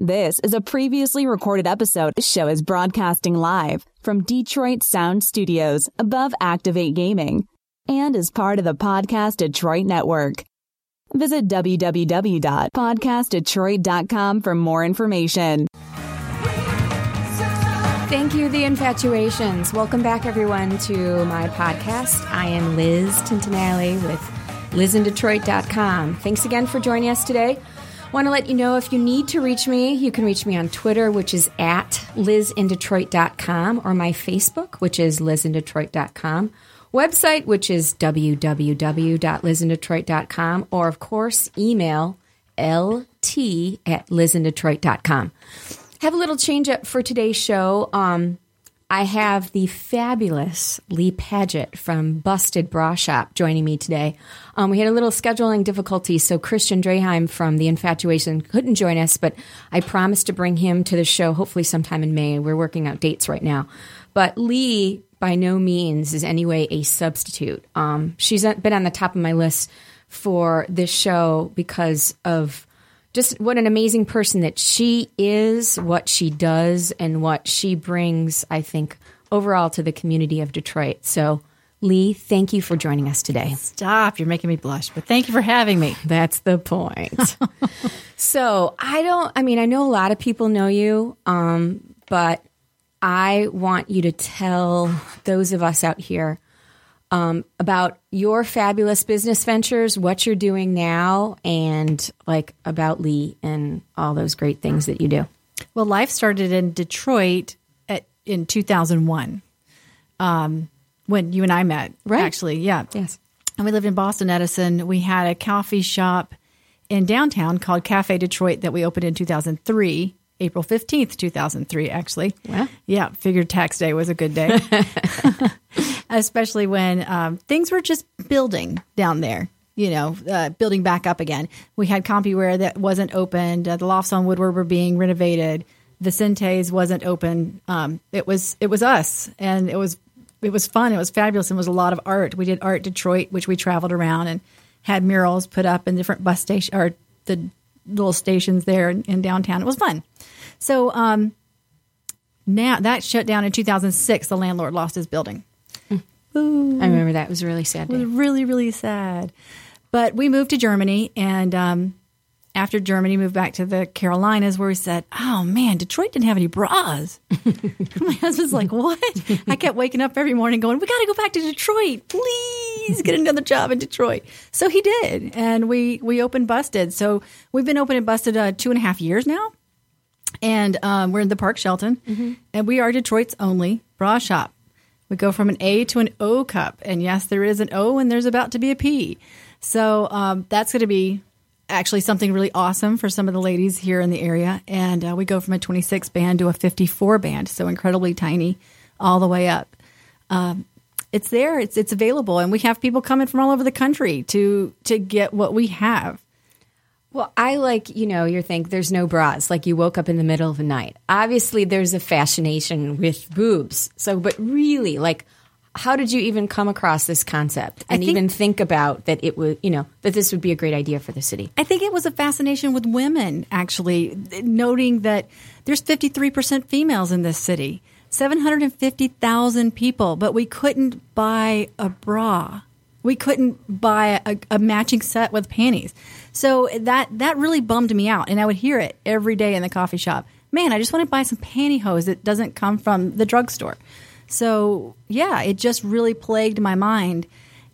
This is a previously recorded episode. This show is broadcasting live from Detroit Sound Studios above Activate Gaming and is part of the Podcast Detroit Network. Visit www.podcastdetroit.com for more information. Thank you, The Infatuations. Welcome back, everyone, to my podcast. I am Liz Tintinelli with lizindetroit.com. Thanks again for joining us today. Want to let you know if you need to reach me, you can reach me on Twitter, which is at lizindetroit.com, or my Facebook, which is lizindetroit.com, website, which is www.lizindetroit.com, or of course, email lt at lizindetroit.com. Have a little change up for today's show. Um, I have the fabulous Lee Padgett from Busted Bra Shop joining me today. Um, we had a little scheduling difficulty, so Christian Draheim from The Infatuation couldn't join us, but I promised to bring him to the show hopefully sometime in May. We're working out dates right now. But Lee, by no means, is anyway a substitute. Um, she's been on the top of my list for this show because of just what an amazing person that she is, what she does, and what she brings, I think, overall to the community of Detroit. So, Lee, thank you for joining us today. Stop, you're making me blush, but thank you for having me. That's the point. so, I don't, I mean, I know a lot of people know you, um, but I want you to tell those of us out here um, about your fabulous business ventures, what you're doing now, and like about Lee and all those great things that you do. Well, life started in Detroit at, in 2001 um, when you and I met. Right. Actually, yeah. Yes. And we lived in Boston Edison. We had a coffee shop in downtown called Cafe Detroit that we opened in 2003. April 15th, 2003, actually. Wow. Yeah, figured tax day was a good day. Especially when um, things were just building down there, you know, uh, building back up again. We had CompuWare that wasn't opened. Uh, the lofts on Woodward were being renovated. Vicentes wasn't open. Um, it was it was us, and it was it was fun. It was fabulous, and it was a lot of art. We did Art Detroit, which we traveled around and had murals put up in different bus station or the little stations there in, downtown. It was fun. So um, now that shut down in 2006. The landlord lost his building. I remember that it was really sad It was really, really sad. But we moved to Germany, and um, after Germany, moved back to the Carolinas, where we said, "Oh man, Detroit didn't have any bras." My husband's like, "What?" I kept waking up every morning going, "We got to go back to Detroit, please get another job in Detroit." So he did, and we we opened Busted. So we've been open and Busted uh, two and a half years now, and um, we're in the Park Shelton, and we are Detroit's only bra shop. We go from an A to an O cup. And yes, there is an O and there's about to be a P. So um, that's going to be actually something really awesome for some of the ladies here in the area. And uh, we go from a 26 band to a 54 band. So incredibly tiny all the way up. Um, it's there. It's it's available, and we have people coming from all over the country to to get what we have. Well, I like, you know, you think there's no bras, like you woke up in the middle of the night. Obviously, there's a fascination with boobs. So, but really, like, how did you even come across this concept and think- even think about that it would, you know, that this would be a great idea for the city? I think it was a fascination with women, actually, noting that there's 53% females in this city, 750,000 people, but we couldn't buy a bra. We couldn't buy a, a matching set with panties. So that, that really bummed me out. And I would hear it every day in the coffee shop. Man, I just want to buy some pantyhose that doesn't come from the drugstore. So yeah, it just really plagued my mind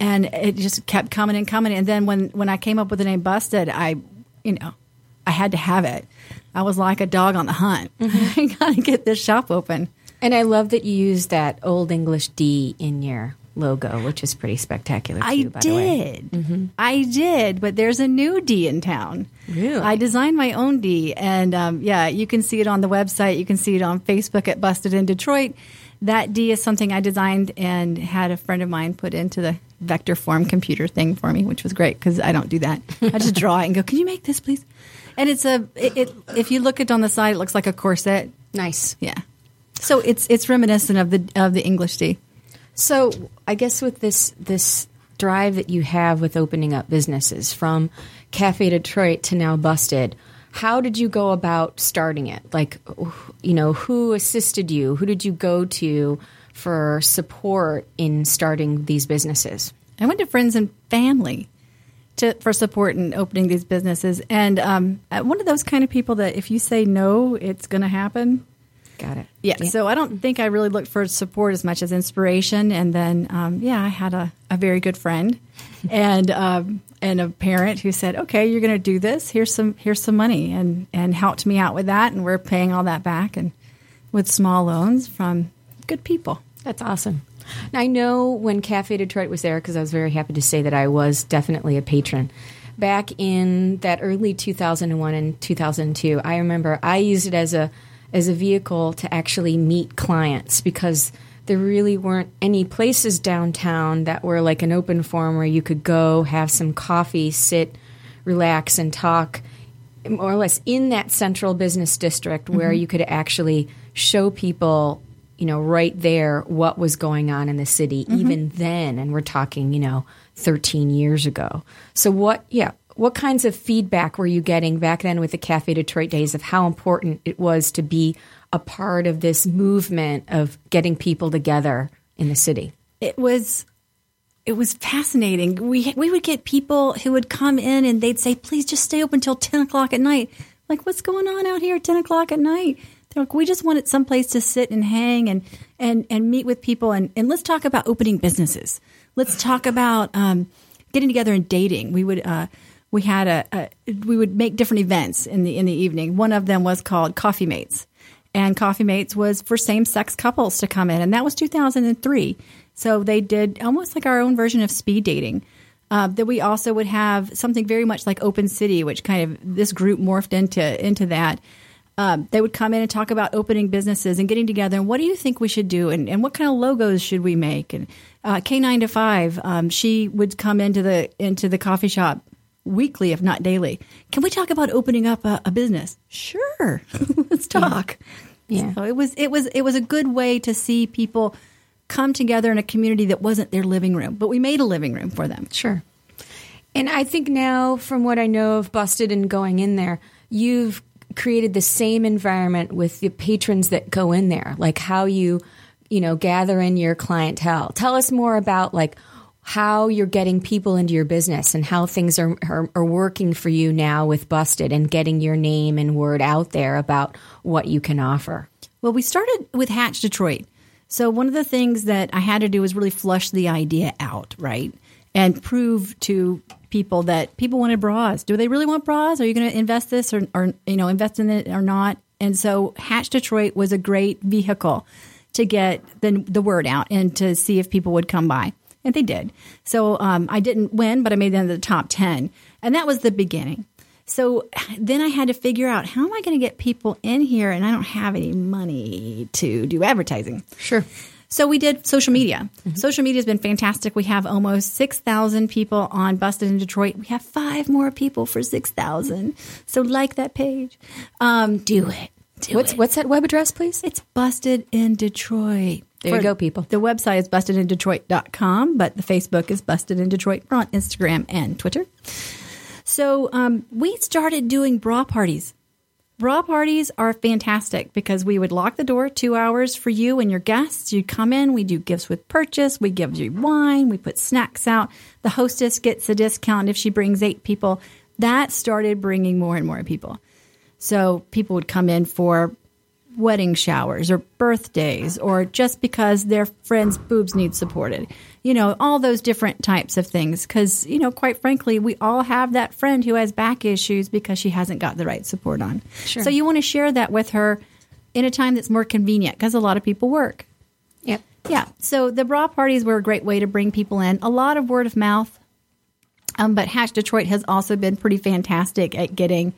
and it just kept coming and coming. And then when, when I came up with the name Busted, I, you know, I had to have it. I was like a dog on the hunt. I got to get this shop open. And I love that you used that old English D in your logo, which is pretty spectacular too, I by the way. did. I did, but there's a new D in town. Really? I designed my own D, and um, yeah, you can see it on the website. You can see it on Facebook at Busted in Detroit. That D is something I designed and had a friend of mine put into the vector form computer thing for me, which was great because I don't do that. I just draw it and go, "Can you make this, please?" And it's a it, it. If you look it on the side, it looks like a corset. Nice. Yeah. So it's it's reminiscent of the of the English D. So I guess with this this drive that you have with opening up businesses from Cafe Detroit to now Busted, how did you go about starting it? Like, you know, who assisted you? Who did you go to for support in starting these businesses? I went to friends and family to, for support in opening these businesses. And um, one of those kind of people that if you say no, it's going to happen. Got it. Yeah, yeah, So I don't think I really looked for support as much as inspiration. And then, um, yeah, I had a, a very good friend and um, and a parent who said, "Okay, you're going to do this. Here's some here's some money," and and helped me out with that. And we're paying all that back and with small loans from good people. That's awesome. Now, I know when Cafe Detroit was there because I was very happy to say that I was definitely a patron. Back in that early 2001 and 2002, I remember I used it as a as a vehicle to actually meet clients because there really weren't any places downtown that were like an open forum where you could go have some coffee, sit, relax, and talk more or less in that central business district where mm-hmm. you could actually show people you know, right there what was going on in the city mm-hmm. even then. And we're talking, you know, 13 years ago. So, what, yeah, what kinds of feedback were you getting back then with the Cafe Detroit days of how important it was to be a part of this movement of getting people together in the city? It was. It was fascinating. We we would get people who would come in and they'd say, "Please just stay open until ten o'clock at night." Like, what's going on out here at ten o'clock at night? They're like, we just wanted some place to sit and hang and and and meet with people and and let's talk about opening businesses. Let's talk about um, getting together and dating. We would. Uh, we had a, a, we would make different events in the in the evening. One of them was called Coffee Mates, and Coffee Mates was for same sex couples to come in, and that was 2003. So they did almost like our own version of speed dating. Uh, that we also would have something very much like Open City, which kind of this group morphed into into that. Um, they would come in and talk about opening businesses and getting together and what do you think we should do and, and what kind of logos should we make and uh, Canine to Five um, she would come into the into the coffee shop weekly if not daily. Can we talk about opening up a, a business? Sure. Let's talk. Yeah. yeah. So it was it was it was a good way to see people come together in a community that wasn't their living room but we made a living room for them. Sure. And I think now from what I know of Busted and going in there you've created the same environment with the patrons that go in there, like how you, you know, gather in your clientele. Tell us more about like how you're getting people into your business and how things are, are, are working for you now with Busted and getting your name and word out there about what you can offer. Well, we started with Hatch Detroit. So one of the things that I had to do was really flush the idea out, right? And prove to people that people wanted bras. Do they really want bras? Are you going to invest this or, or you know invest in it or not? And so Hatch Detroit was a great vehicle to get the the word out and to see if people would come by, and they did. So um, I didn't win, but I made it into the top ten, and that was the beginning. So then I had to figure out how am I going to get people in here, and I don't have any money to do advertising. Sure. So we did social media. Mm-hmm. Social media has been fantastic. We have almost 6,000 people on Busted in Detroit. We have five more people for 6,000. So like that page. Um, do it. Do what's, it. what's that web address, please? It's Busted in Detroit. There you go, people. The website is bustedindetroit.com, but the Facebook is Busted in Detroit. We're on Instagram and Twitter. So um, we started doing bra parties. Bra parties are fantastic because we would lock the door two hours for you and your guests. You'd come in, we do gifts with purchase, we give you wine, we put snacks out. The hostess gets a discount if she brings eight people. That started bringing more and more people. So people would come in for wedding showers or birthdays or just because their friend's boobs need supported. You know, all those different types of things. Because, you know, quite frankly, we all have that friend who has back issues because she hasn't got the right support on. Sure. So you want to share that with her in a time that's more convenient because a lot of people work. Yep. Yeah. So the bra parties were a great way to bring people in. A lot of word of mouth. Um, but Hatch Detroit has also been pretty fantastic at getting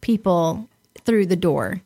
people through the door.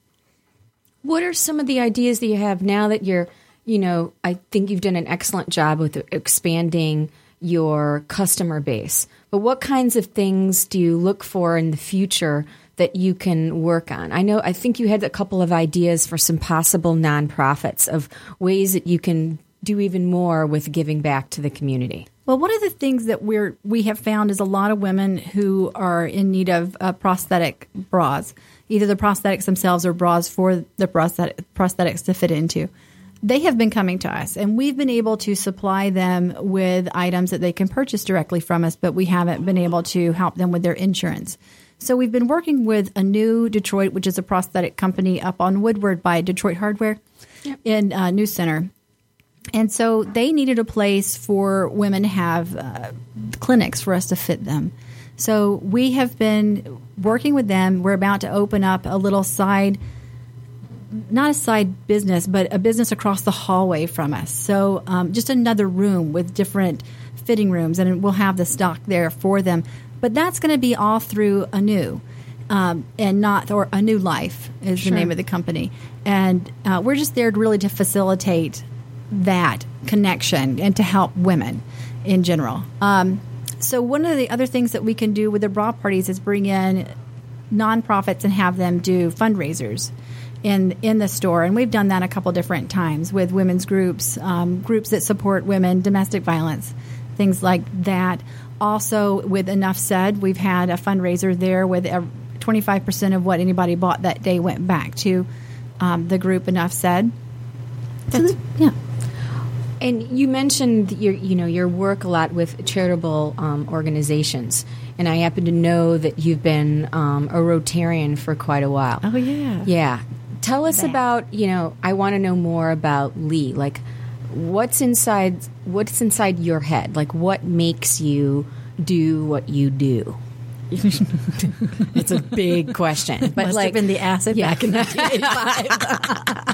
What are some of the ideas that you have now that you're, you know, I think you've done an excellent job with expanding your customer base. But what kinds of things do you look for in the future that you can work on? I know, I think you had a couple of ideas for some possible nonprofits of ways that you can do even more with giving back to the community. Well, one of the things that we're we have found is a lot of women who are in need of uh, prosthetic bras either the prosthetics themselves or bras for the prosthetic, prosthetics to fit into. They have been coming to us, and we've been able to supply them with items that they can purchase directly from us, but we haven't been able to help them with their insurance. So we've been working with Anew Detroit, which is a prosthetic company up on Woodward by Detroit Hardware in uh, New Center. And so they needed a place for women to have uh, clinics for us to fit them. So we have been working with them. We're about to open up a little side, not a side business, but a business across the hallway from us. So um, just another room with different fitting rooms, and we'll have the stock there for them. But that's going to be all through Anew. Um, and not or Anew Life is Sure. the name of the company and uh, we're just there really to facilitate that connection and to help women in general um, so one of the other things that we can do with the bra parties is bring in nonprofits and have them do fundraisers in in the store. And we've done that a couple different times with women's groups um, groups that support women domestic violence things like that. Also with enough said we've had a fundraiser there with 25% of what anybody bought that day went back to um, the group enough said. So th- yeah And you mentioned your, you know, your work a lot with charitable um, organizations, and I happen to know that you've been um, a Rotarian for quite a while. oh yeah Yeah, tell us That. about. You know, I want to know more about Lee. Like, what's inside? What's inside your head? Like, what makes you do what you do? it's a big question, but Must like have been the acid Yeah. back in 1985.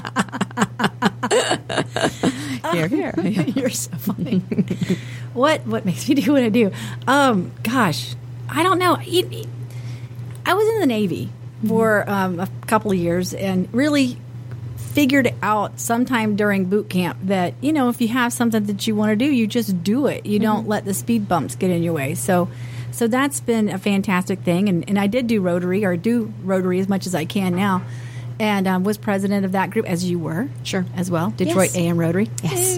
here, here. You're so funny. what what makes me do what I do? Um, gosh, I don't know. I was in the Navy for um, a couple of years and really figured out sometime during boot camp that you know if you have something that you want to do, you just do it. You don't let the speed bumps get in your way. So. So that's been a fantastic thing, and, and I did do Rotary or do Rotary as much as I can now, and um, was president of that group as you were, Sure. as well, Detroit Yes. AM Rotary. Yes.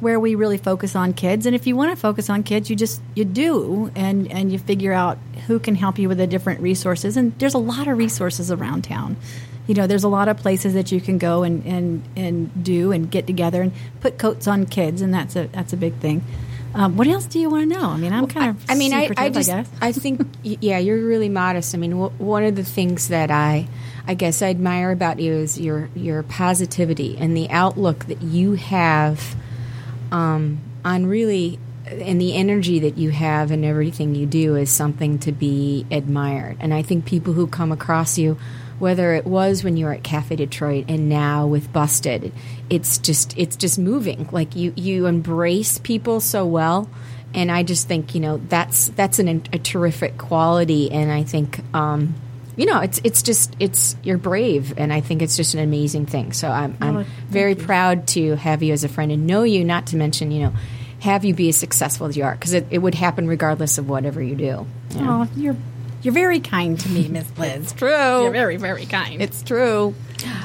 Where we really focus on kids, and if you want to focus on kids, you just you do, and and you figure out who can help you with the different resources. And there's a lot of resources around town. You know, there's a lot of places that you can go and and and do and get together and put coats on kids, and that's a that's a big thing. Um, what else do you want to know? I mean, I'm kind of I mean, I, I just, guess. I, think, yeah, you're really modest. I mean, w- one of the things that I, I guess, I admire about you is your your positivity and the outlook that you have um, on really, and the energy that you have and everything you do is something to be admired. And I think people who come across you, whether it was when you were at Cafe Detroit and now with Busted, it's just it's just moving. Like you you embrace people so well, and I just think you know that's that's an, a terrific quality. And I think. Um, you know, it's it's just it's you're brave, and I think it's just an amazing thing. So I'm I'm Oh, very you. proud to have you as a friend and know you. Not to mention, you know, have you be as successful as you are, because it, it would happen regardless of whatever you do. Oh, you're you're very kind to me, Miss Liz. True. You're very very kind. It's true.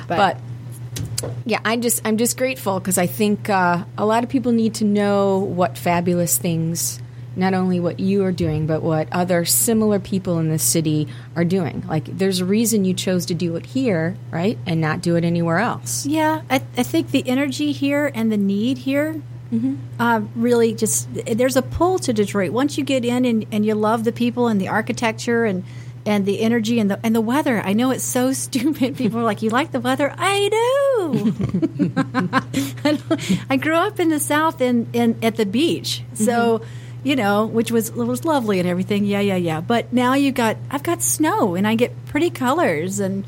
But, yeah, I'm just I'm just grateful because I think uh, a lot of people need to know what fabulous things, not only what you are doing, but what other similar people in this city are doing. Like, there's a reason you chose to do it here, right, and not do it anywhere else. Yeah, I, I think the energy here and the need here uh, really just there's a pull to Detroit. Once you get in and, and you love the people and the architecture and and the energy and the and the weather. I know it's so stupid. People are like, "You like the weather?" I do. I, grew up in the South in, in at the beach, so you know, which was was lovely and everything. Yeah, yeah, yeah. But now you got I've got snow and I get pretty colors and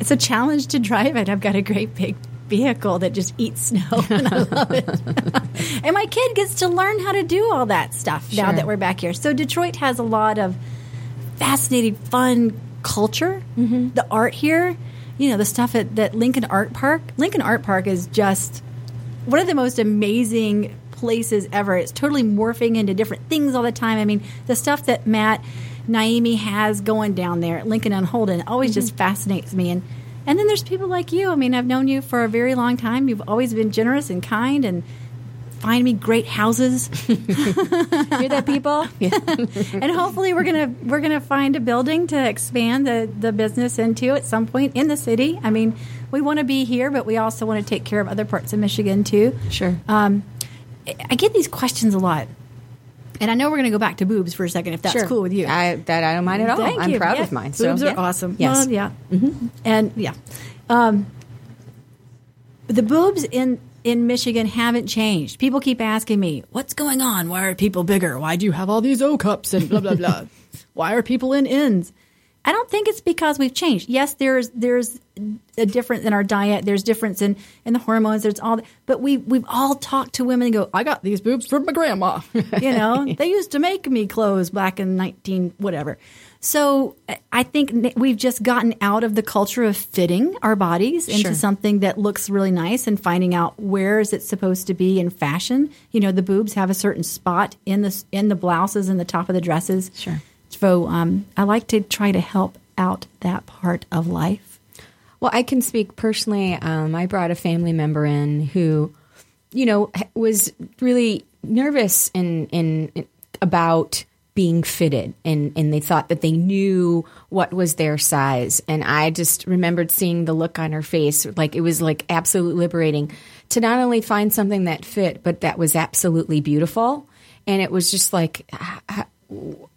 it's a challenge to drive it. I've got a great big vehicle that just eats snow and I love it. and my kid gets to learn how to do all that stuff now that we're back here. So Detroit has a lot of fascinating, fun culture. Mm-hmm. The art here, you know, the stuff at that Lincoln Art Park. Lincoln Art Park is just one of the most amazing places ever. It's totally morphing into different things all the time. I mean, the stuff that Matt Naimi has going down there at Lincoln and Holden always just fascinates me. And and then there's people like you. I mean, I've known you for a very long time. You've always been generous and kind and find me great houses. Hear that, people? And hopefully we're gonna we're gonna find a building to expand the the business into at some point in the city. I mean, we want to be here, but we also want to take care of other parts of Michigan too. Sure. Um, I get these questions a lot, and I know we're going to go back to boobs for a second if that's Sure. cool with you. I, that I don't mind at all. Thank I'm you. proud Yeah. of mine. So, Boobs are yeah. awesome. Yes. Well, yeah, and yeah, um, the boobs in in Michigan haven't changed. People keep asking me, "What's going on? Why are people bigger? Why do you have all these O cups and blah blah blah? Why are people in ends?" I don't think it's because we've changed. Yes, there's there's a difference in our diet. There's difference in, in the hormones. There's all, but we we've all talked to women and go, "I got these boobs from my grandma." You know, they used to make me clothes back in nineteen whatever. So I- I think we've just gotten out of the culture of fitting our bodies into Sure. something that looks really nice and finding out where is it supposed to be in fashion. You know, the boobs have a certain spot in the in the blouses and the top of the dresses. Sure. So um, I like to try to help out that part of life. Well, I can speak personally. Um, I brought a family member in who, you know, was really nervous in, in, in about being fitted, and and they thought that they knew what was their size. And I just remembered seeing the look on her face, like it was like absolutely liberating to not only find something that fit, but that was absolutely beautiful. And it was just like.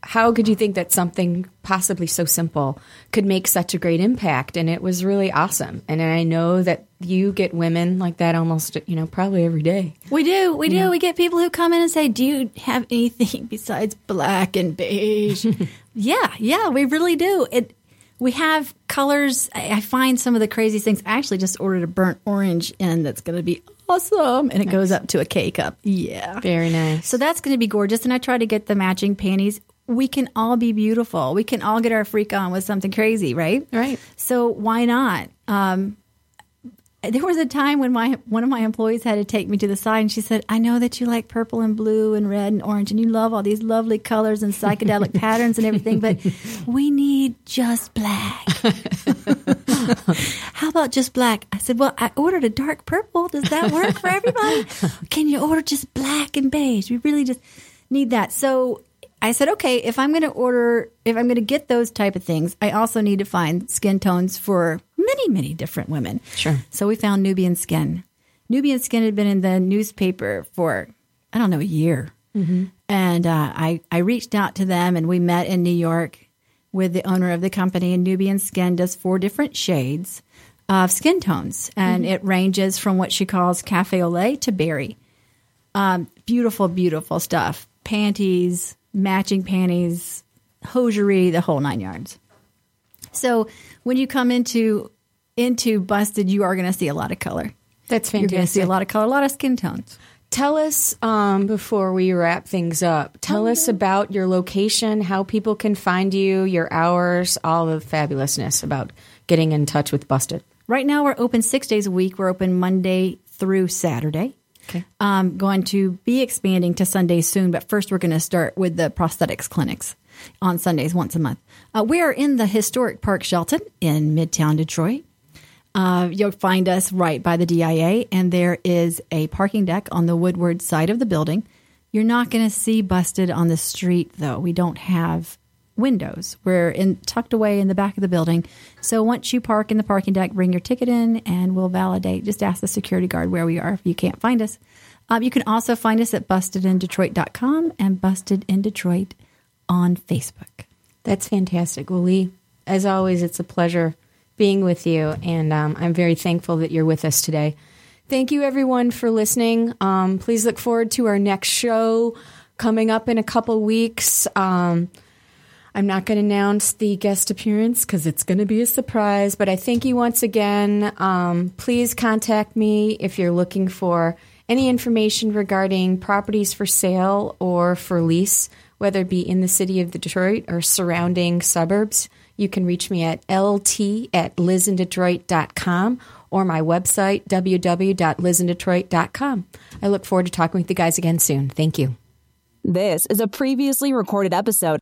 How could you think that something possibly so simple could make such a great impact and it was really awesome and i know that you get women like that almost you know probably every day We do, we do. We get people who come in and say, "Do you have anything besides black and beige?" yeah, yeah, we really do. It. We have colors. I I find some of the craziest things. I actually just ordered a burnt orange, and that's going to be awesome. And it goes up to a K cup. Yeah, very nice So that's going to be gorgeous. And I try to get the matching panties. We can all be beautiful. We can all get our freak on with something crazy, right? Right. So why not? Um, there was a time when my one of my employees had to take me to the side, and she said, "I know that you like purple and blue and red and orange, and you love all these lovely colors and psychedelic patterns and everything, but we need just black. About just black?" I said, "Well, I ordered a dark purple. Does that work for everybody? Can you order just black and beige? We really just need that." So I said, okay, if I'm going to order, if I'm going to get those type of things, I also need to find skin tones for many, many different women. Sure. So we found Nubian Skin. Nubian Skin had been in the newspaper for, I don't know, a year. And uh, I, I reached out to them and we met in New York with the owner of the company. And Nubian Skin does four different shades of skin tones. And it ranges from what she calls cafe au lait to berry Um, beautiful, beautiful stuff. Panties, matching panties, hosiery, the whole nine yards. So when you come into into busted, you are going to see a lot of color. that's fantastic. You're going to see a lot of color, a lot of skin tones. tell us um, before we wrap things up tell us about your location how people can find you your hours all the fabulousness about getting in touch with busted Right now, we're open six days a week. We're open Monday through Saturday. Okay. Um, going to be expanding to Sundays soon, but first we're going to start with the prosthetics clinics on Sundays once a month. Uh, we are in the historic Park Shelton in Midtown Detroit. Uh, you'll find us right by the DIA, and there is a parking deck on the Woodward side of the building. You're not going to see busted on the street, though. We don't have windows. We're in tucked away in the back of the building. So once you park in the parking deck, bring your ticket in, and we'll validate. Just ask the security guard where we are if you can't find us. Um, you can also find us at bustedindetroit.com and Busted in Detroit on Facebook. That's fantastic. Well, Lee, as always, it's a pleasure being with you, and um, I'm very thankful that you're with us today. Thank you, everyone, for listening. Um, please look forward to our next show coming up in a couple weeks. Um, I'm not going to announce the guest appearance because it's going to be a surprise, but I thank you once again. Um, please contact me if you're looking for any information regarding properties for sale or for lease, whether it be in the city of Detroit or surrounding suburbs. You can reach me at lt at lizindetroit.com or my website, www.lizindetroit.com. I look forward to talking with you guys again soon. Thank you. This is a previously recorded episode